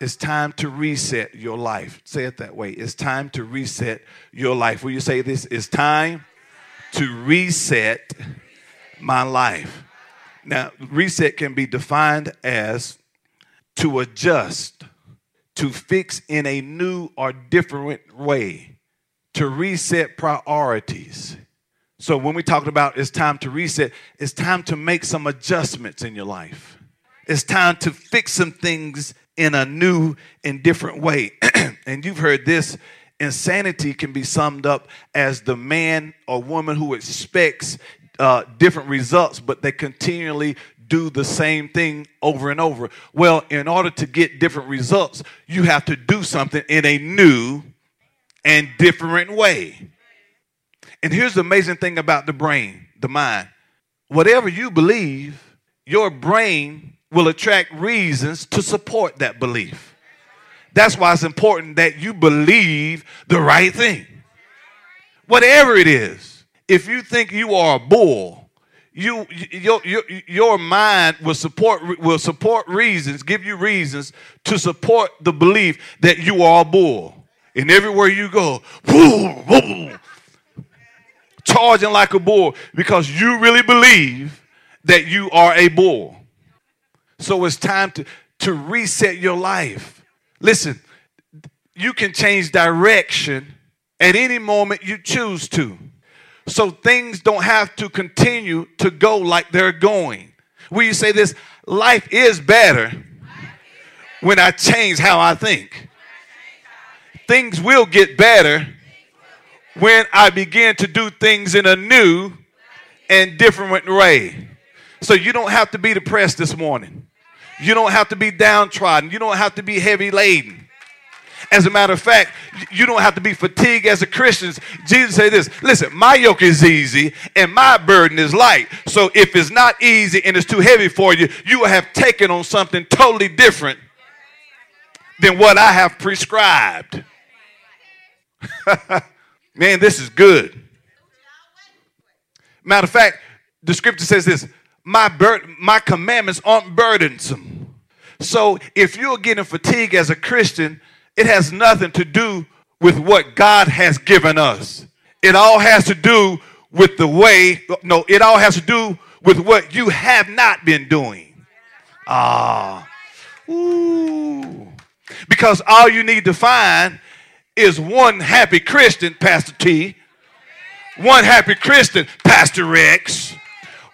It's time to reset your life. Say it that way. It's time to reset your life. Will you say this? It's time to reset my life. Now, reset can be defined as to adjust, to fix in a new or different way, to reset priorities. So, when we talk about it's time to reset, it's time to make some adjustments in your life. It's time to fix some things in a new and different way. and you've heard this insanity can be summed up as the man or woman who expects uh, different results, but they continually do the same thing over and over. Well, in order to get different results, you have to do something in a new and different way. And here's the amazing thing about the brain, the mind. Whatever you believe, your brain will attract reasons to support that belief. That's why it's important that you believe the right thing. Whatever it is, if you think you are a bull, you your, your, your mind will support will support reasons, give you reasons to support the belief that you are a bull. And everywhere you go, charging like a bull because you really believe that you are a bull. So it's time to, to reset your life. Listen, you can change direction at any moment you choose to. So things don't have to continue to go like they're going. Will you say this? Life is better when I change how I think. Things will get better when I begin to do things in a new and different way. So you don't have to be depressed this morning. You don't have to be downtrodden. You don't have to be heavy laden. As a matter of fact, you don't have to be fatigued as a Christian. Jesus said this listen, my yoke is easy and my burden is light. So if it's not easy and it's too heavy for you, you have taken on something totally different than what I have prescribed. Man, this is good. Matter of fact, the scripture says this my, bur- my commandments aren't burdensome. So if you're getting fatigued as a Christian, it has nothing to do with what God has given us. It all has to do with the way, no, it all has to do with what you have not been doing. Ah. Ooh. Because all you need to find is one happy Christian, Pastor T, one happy Christian, Pastor Rex,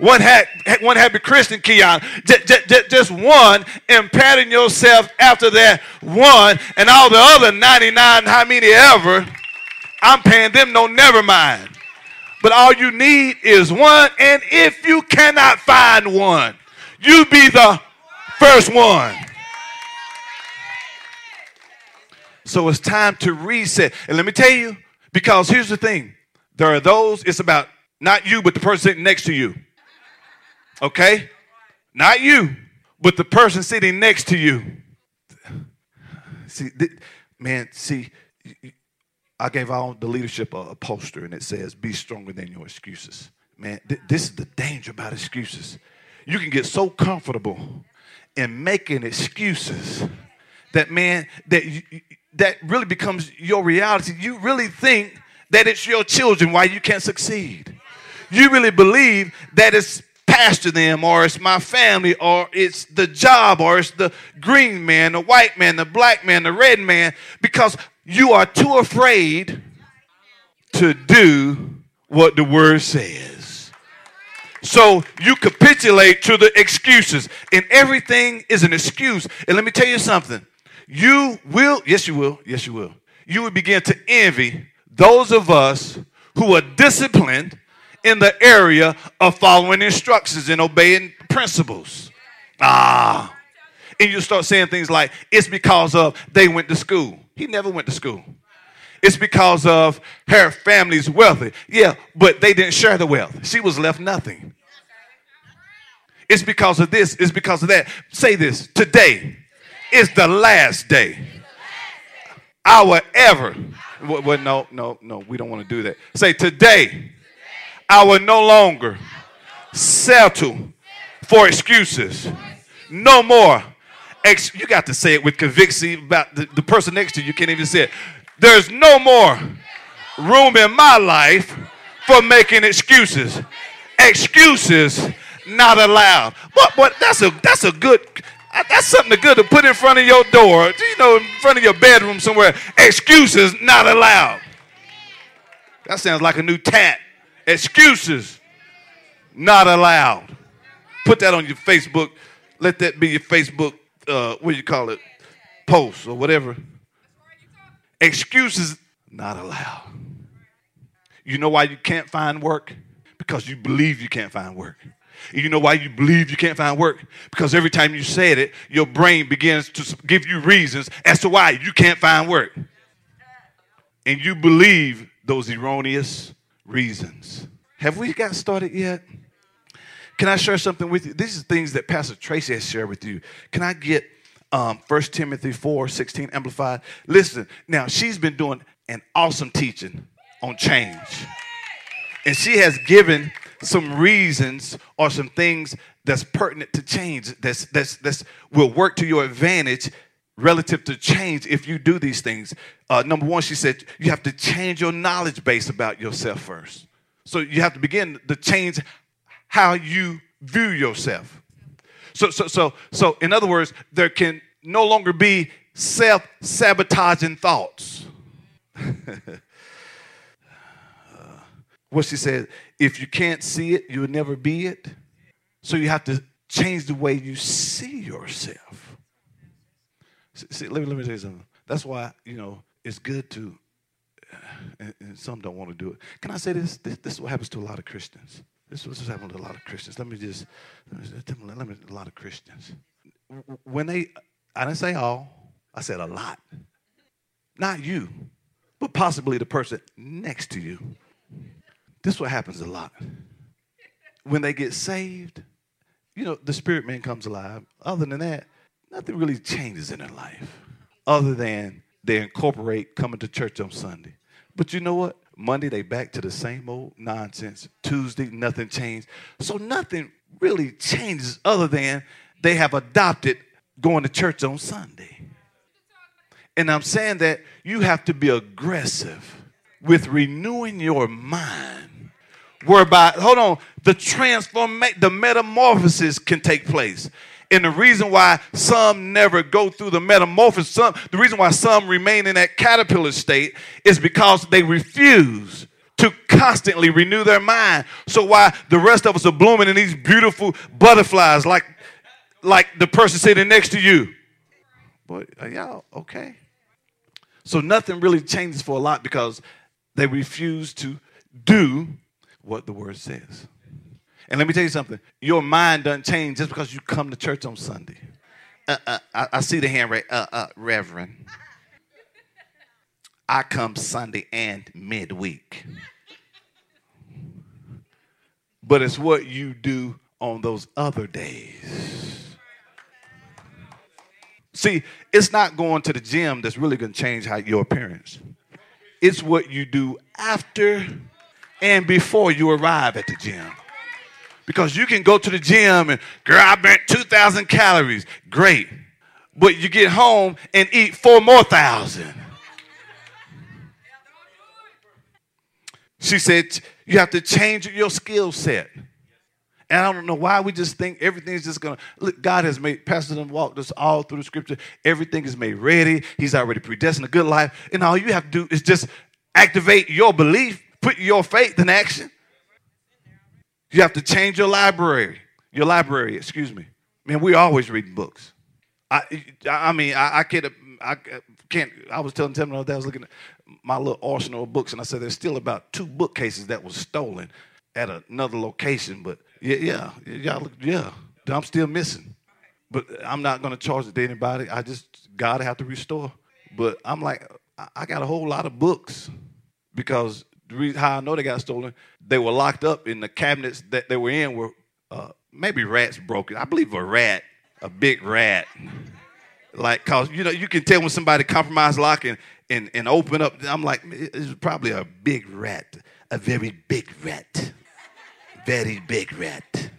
one, ha- one happy Christian, Keon. J- j- just one, and patting yourself after that one, and all the other 99, how many ever, I'm paying them no never mind. But all you need is one, and if you cannot find one, you be the first one. So it's time to reset. And let me tell you, because here's the thing there are those, it's about not you, but the person sitting next to you. Okay? Not you, but the person sitting next to you. See, man, see, I gave all the leadership a, poster and it says, Be stronger than your excuses. Man, th- this is the danger about excuses. You can get so comfortable in making excuses that, man, that, that really becomes your reality. You really think that it's your children why you can't succeed. You really believe that it's pastor them, or it's my family, or it's the job, or it's the green man, the white man, the black man, the red man, because you are too afraid to do what the word says. So you capitulate to the excuses, and everything is an excuse. And let me tell you something you will, yes, you will, yes, you will. You will begin to envy those of us who are disciplined in the area of following instructions and obeying principles. Ah. And you start saying things like, it's because of they went to school. He never went to school. It's because of her family's wealthy. Yeah, but they didn't share the wealth. She was left nothing. It's because of this, it's because of that. Say this today is the last day. Our ever. Well, well, no, no, no, we don't want to do that. Say today, I will no longer settle for excuses. No more. Ex- you got to say it with conviction about the, the person next to you. You can't even say it. There's no more room in my life for making excuses. Excuses not allowed. But but that's a that's a good that's something good to put in front of your door, you know, in front of your bedroom somewhere. Excuses not allowed. That sounds like a new tat. Excuses not allowed. Put that on your Facebook. Let that be your Facebook, uh, what do you call it, post or whatever. Excuses not allowed. You know why you can't find work? Because you believe you can't find work. You know why you believe you can't find work? Because every time you said it, your brain begins to give you reasons as to why you can't find work. And you believe those erroneous reasons. Have we got started yet? Can I share something with you? These are things that Pastor Tracy has shared with you. Can I get um, 1 Timothy 4 16 amplified? Listen, now she's been doing an awesome teaching on change. And she has given some reasons or some things that's pertinent to change, that's, that's, that's will work to your advantage relative to change if you do these things. Uh, number one, she said you have to change your knowledge base about yourself first. So you have to begin to change how you view yourself. So, so, so, so, in other words, there can no longer be self sabotaging thoughts. what she said, if you can't see it, you'll never be it. So you have to change the way you see yourself. See, let, me, let me tell you something. That's why, you know, it's good to, uh, and, and some don't want to do it. Can I say this? this? This is what happens to a lot of Christians. This is what's happening to a lot of Christians. Let me just, let me, let me, a lot of Christians. When they, I didn't say all, I said a lot. Not you, but possibly the person next to you. This is what happens a lot. When they get saved, you know, the spirit man comes alive. Other than that, nothing really changes in their life other than they incorporate coming to church on Sunday. But you know what? Monday, they back to the same old nonsense. Tuesday, nothing changed. So nothing really changes other than they have adopted going to church on Sunday. And I'm saying that you have to be aggressive with renewing your mind whereby, hold on, the transformation, the metamorphosis can take place. And the reason why some never go through the metamorphosis, some, the reason why some remain in that caterpillar state is because they refuse to constantly renew their mind. So why the rest of us are blooming in these beautiful butterflies like like the person sitting next to you. But are y'all okay? So nothing really changes for a lot because they refuse to do what the word says. And let me tell you something your mind doesn't change just because you come to church on Sunday. Uh, uh, I, I, see the hand. Uh, uh, Reverend. I come Sunday and midweek. But it's what you do on those other days. See, it's not going to the gym that's really going to change how your appearance. It's what you do after and before you arrive at the gym. Because you can go to the gym and, girl, I burnt 2,000 calories. Great. But you get home and eat four more thousand. She said, you have to change your skill set. And I don't know why we just think everything's just gonna. God has made Pastor them walked us all through the scripture. Everything is made ready. He's already predestined a good life. And all you have to do is just activate your belief put your faith in action. You have to change your library. Your library, excuse me. Man, we're always reading books. I, I mean, I, I can't, I can't. I was telling Tim the other day, I was looking at my little arsenal of books, and I said there's still about two bookcases that was stolen at another location. But yeah, yeah, yeah, yeah. I'm still missing. But I'm not to charge it to anybody. I just God have to restore But I'm like, I got a whole lot of books because how I know they got stolen, they were locked up in the cabinets that they were in were uh, maybe rats broken. I believe a rat, a big rat. Like, cause you know, you can tell when somebody compromise lock and, and, and open up. I'm like, it's probably a big rat, a very big rat, very big rat.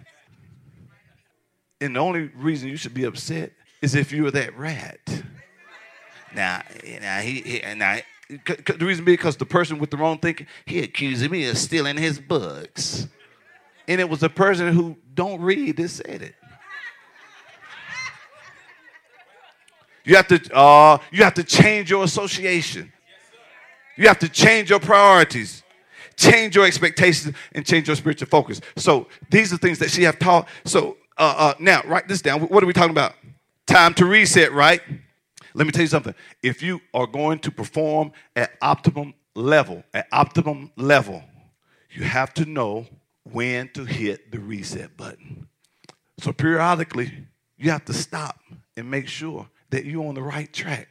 And the only reason you should be upset is if you were that rat. Now, now he, he now the reason being because the person with the wrong thinking, he accused me of stealing his books. And it was a person who don't read that said it. You have to uh, you have to change your association. You have to change your priorities, change your expectations, and change your spiritual focus. So these are things that she have taught. So uh, uh, now write this down. What are we talking about? Time to reset, right? Let me tell you something. If you are going to perform at optimum level, at optimum level, you have to know when to hit the reset button. So periodically, you have to stop and make sure that you're on the right track.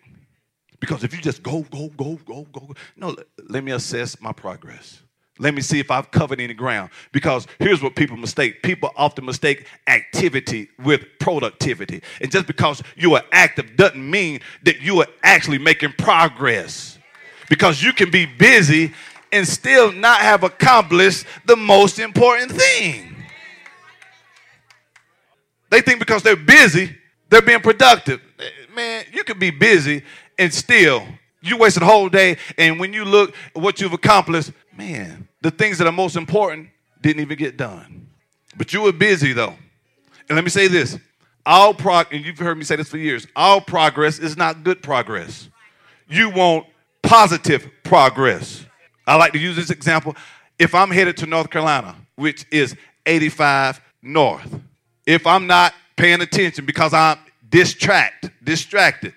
Because if you just go, go, go, go, go, no, let me assess my progress. Let me see if I've covered any ground. Because here's what people mistake people often mistake activity with productivity. And just because you are active doesn't mean that you are actually making progress. Because you can be busy and still not have accomplished the most important thing. They think because they're busy, they're being productive. Man, you can be busy and still you wasted a whole day, and when you look at what you've accomplished, man, the things that are most important didn't even get done. But you were busy though. And let me say this all prog and you've heard me say this for years all progress is not good progress. You want positive progress. I like to use this example. If I'm headed to North Carolina, which is 85 north, if I'm not paying attention because I'm distracted, distracted,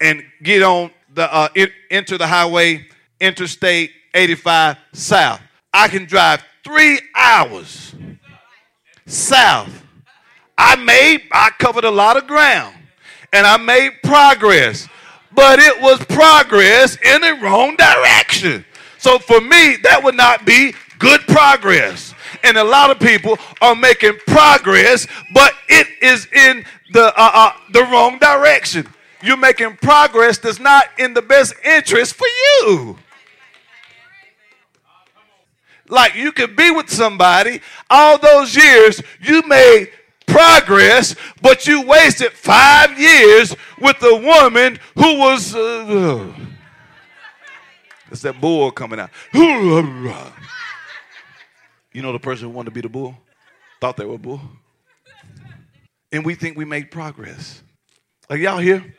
and get on the uh, enter the highway, interstate 85 south. I can drive three hours south. I made, I covered a lot of ground and I made progress, but it was progress in the wrong direction. So for me, that would not be good progress. And a lot of people are making progress, but it is in the, uh, uh, the wrong direction. You're making progress that's not in the best interest for you. Like you could be with somebody all those years, you made progress, but you wasted five years with a woman who was. Uh, it's that bull coming out. You know the person who wanted to be the bull? Thought they were bull? And we think we made progress. Like y'all here?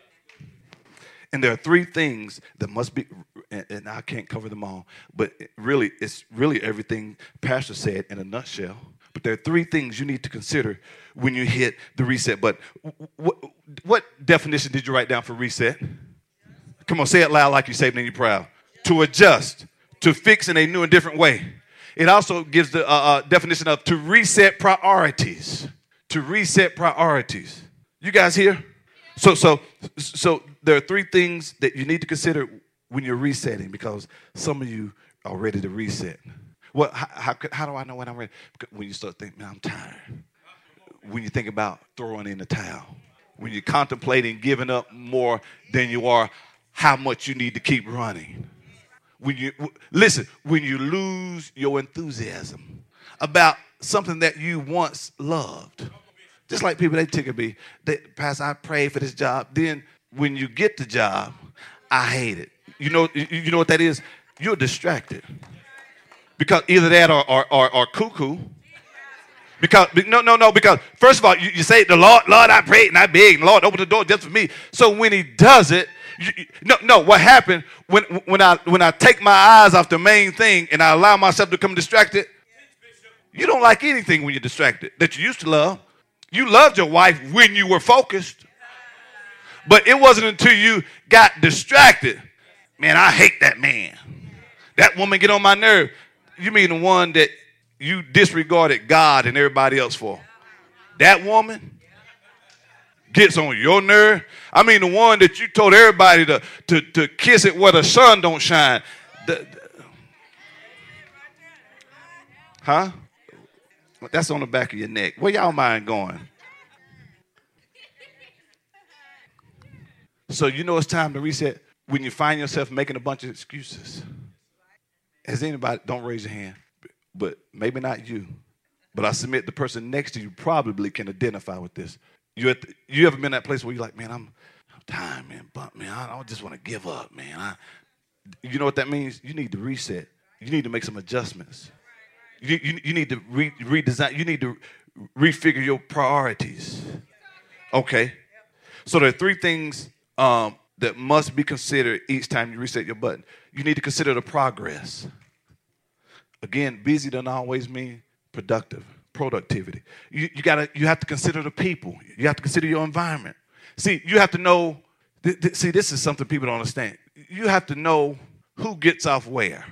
And there are three things that must be, and I can't cover them all, but really, it's really everything Pastor said in a nutshell. But there are three things you need to consider when you hit the reset button. What, what definition did you write down for reset? Come on, say it loud like you're saved and you're proud. To adjust, to fix in a new and different way. It also gives the uh, uh, definition of to reset priorities. To reset priorities. You guys here? So, so, so there are three things that you need to consider when you're resetting because some of you are ready to reset. Well, how, how, how do I know when I'm ready? When you start thinking, man, I'm tired. When you think about throwing in the towel. When you're contemplating giving up more than you are, how much you need to keep running. When you listen, when you lose your enthusiasm about something that you once loved just like people, they tickle me. They, Pastor, I prayed for this job. Then when you get the job, I hate it. You know, you know what that is? You're distracted. Because either that or, or, or, or cuckoo. Because no, no, no. Because first of all, you, you, say the Lord, Lord, I prayed and I begged, and Lord, open the door just for me. So when He does it, you, no, no. What happened when when I when I take my eyes off the main thing and I allow myself to become distracted? You don't like anything when you're distracted that you used to love. You loved your wife when you were focused. But it wasn't until you got distracted. Man, I hate that man. That woman get on my nerve. You mean the one that you disregarded God and everybody else for? That woman gets on your nerve. I mean, the one that you told everybody to, to, to kiss it where the sun don't shine. The, huh? That's on the back of your neck. Where y'all mind going? So you know it's time to reset when you find yourself making a bunch of excuses. Has anybody, don't raise your hand, but maybe not you, but I submit the person next to you probably can identify with this. You, the, you ever been that place where you're like, man, I'm, I'm tired, man, but man, I, just want to give up, man. I, you know what that means? You need to reset. You need to make some adjustments. You, you, you need to re, redesign. You need to refigure your priorities. Okay. So there are three things um, that must be considered each time you reset your button. You need to consider the progress. Again, busy doesn't always mean productive, productivity. You, you gotta you have to consider the people. You have to consider your environment. See, you have to know. Th- th- see, this is something people don't understand. You have to know who gets off where.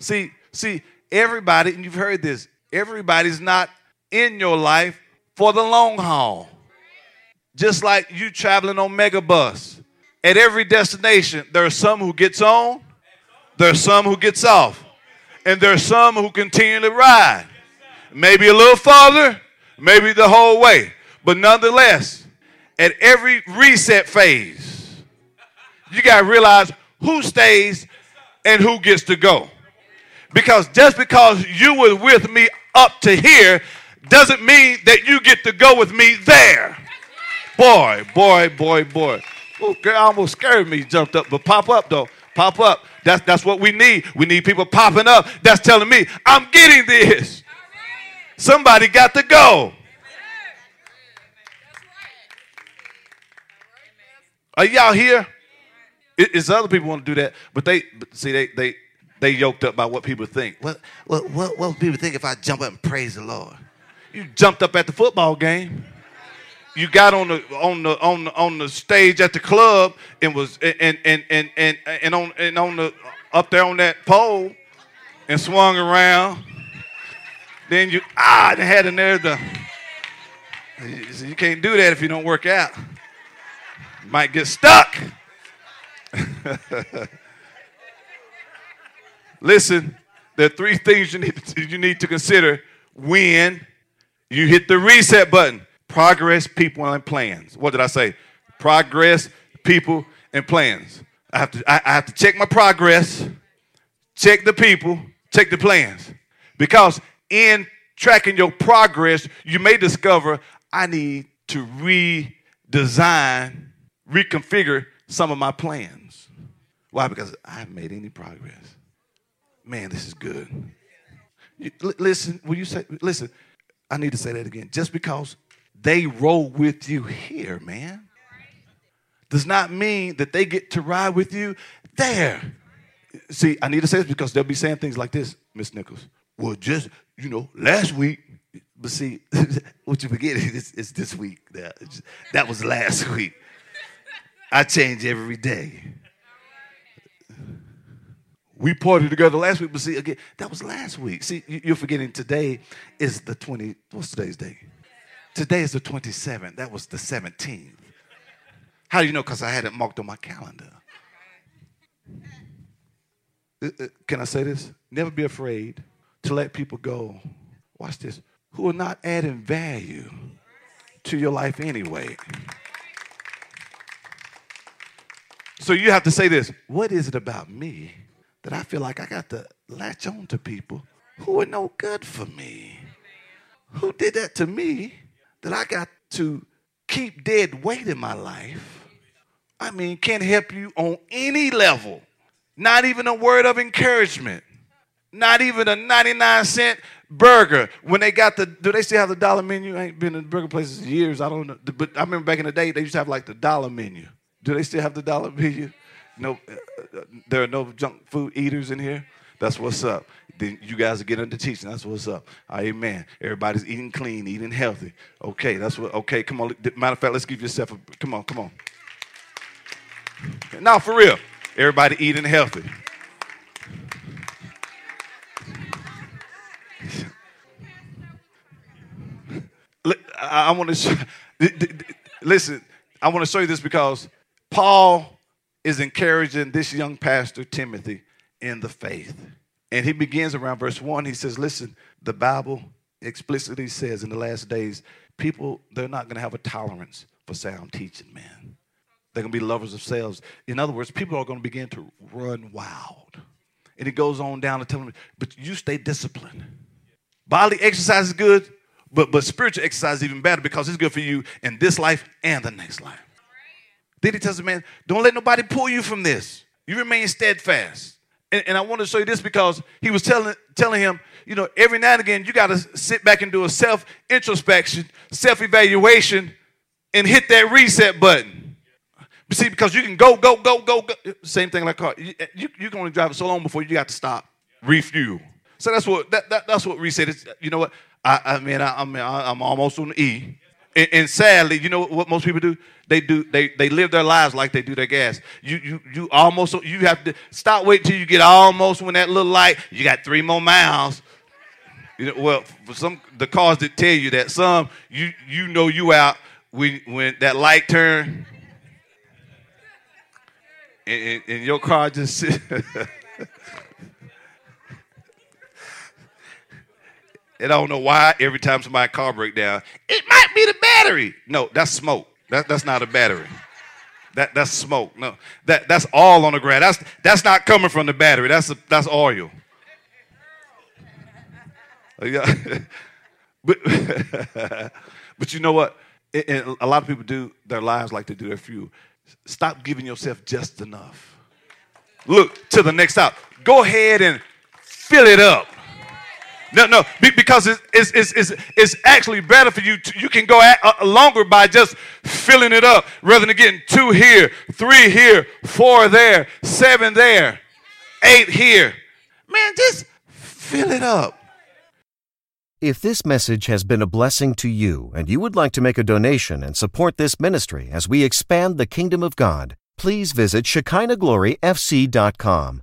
See, see, everybody, and you've heard this. Everybody's not in your life for the long haul. Just like you traveling on megabus. At every destination, there are some who gets on, there are some who gets off, and there are some who continually ride. Maybe a little farther, maybe the whole way. But nonetheless, at every reset phase, you got to realize who stays and who gets to go. Because just because you were with me up to here doesn't mean that you get to go with me there. Boy, boy, boy, boy. Oh, girl, almost scared me, jumped up. But pop up, though. Pop up. That's, that's what we need. We need people popping up. That's telling me, I'm getting this. Somebody got to go. Are y'all here? It's other people want to do that, but they see they they they yoked up by what people think. What what what what people think if I jump up and praise the Lord? You jumped up at the football game you got on the on the on the on the stage at the club and was and and and and and on and on the up there on that pole and swung around. Then you ah they had in there the you can't do that if you don't work out. You might get stuck. Listen, there are three things you need to, you need to consider when you hit the reset button progress, people, and plans. What did I say? Progress, people, and plans. I have to, I, I have to check my progress, check the people, check the plans. Because in tracking your progress, you may discover I need to redesign, reconfigure some of my plans. Why? Because I haven't made any progress. Man, this is good. Listen, will you say, listen, I need to say that again. Just because they roll with you here, man. Does not mean that they get to ride with you there. See, I need to say this because they'll be saying things like this, Miss Nichols. Well, just, you know, last week, but see, what you forget is it's this week. That, that was last week. I change every day. We partied together last week, but see, again, that was last week. See, you're forgetting today is the 20, what's today's day? Today is the 27th. That was the 17th. How do you know? Because I had it marked on my calendar. Uh, uh, can I say this? Never be afraid to let people go. Watch this. Who are not adding value to your life anyway. So you have to say this What is it about me that I feel like I got to latch on to people who are no good for me? Who did that to me? that I got to keep dead weight in my life, I mean, can't help you on any level. Not even a word of encouragement. Not even a 99 cent burger. When they got the, do they still have the dollar menu? I ain't been in burger places in years. I don't know. But I remember back in the day, they used to have like the dollar menu. Do they still have the dollar menu? No, uh, uh there are no junk food eaters in here. That's what's up then you guys will get into teaching. That's what's up. Amen. Everybody's eating clean, eating healthy. Okay, that's what, okay, come on. Matter of fact, let's give yourself a, come on, come on. Now, for real, everybody eating healthy. I want to Listen, I want to show you this because Paul is encouraging this young pastor, Timothy, in the faith. And he begins around verse 1. He says, Listen, the Bible explicitly says in the last days, people, they're not going to have a tolerance for sound teaching, man. They're going to be lovers of selves. In other words, people are going to begin to run wild. And he goes on down to tell them, but you stay disciplined. Bodily exercise is good, but, but spiritual exercise is even better because it's good for you in this life and the next life. Then he tells the man, don't let nobody pull you from this. You remain steadfast. And, and I want to show you this because he was telling, telling him, you know, every now and again, you got to sit back and do a self introspection, self evaluation, and hit that reset button. See, because you can go, go, go, go, go. Same thing like car. You, you, you can only drive it so long before you got to stop, refuel. So that's what that, that that's what reset is. You know what? I, I mean, I, I mean, I, am almost on the E. And, and, sadly, you know what most people do? They do they they live their lives like they do their gas. You you you almost you have to stop waiting till you get almost when that little light. You got three more miles. You know, well, for some the cars that tell you that some you you know you out when when that light turn, and, and, and your car just. And I don't know why every time somebody car break down, it might be the battery. No, that's smoke. That, that's not a battery. That, that's smoke. No, that, that's all on the ground. That's, that's not coming from the battery. That's, a, that's oil. Yeah. but, but you know what? And a lot of people do their lives like they do their fuel. Stop giving yourself just enough. Look to the next stop. Go ahead and fill it up. No, no, because it's, it's, it's, it's, actually better for you. To, you can go at, uh, longer by just filling it up rather than getting two here, three here, four there, seven there, eight here. Man, just fill it up. If this message has been a blessing to you and you would like to make a donation and support this ministry as we expand the kingdom of God, please visit ShekinahGloryFC.com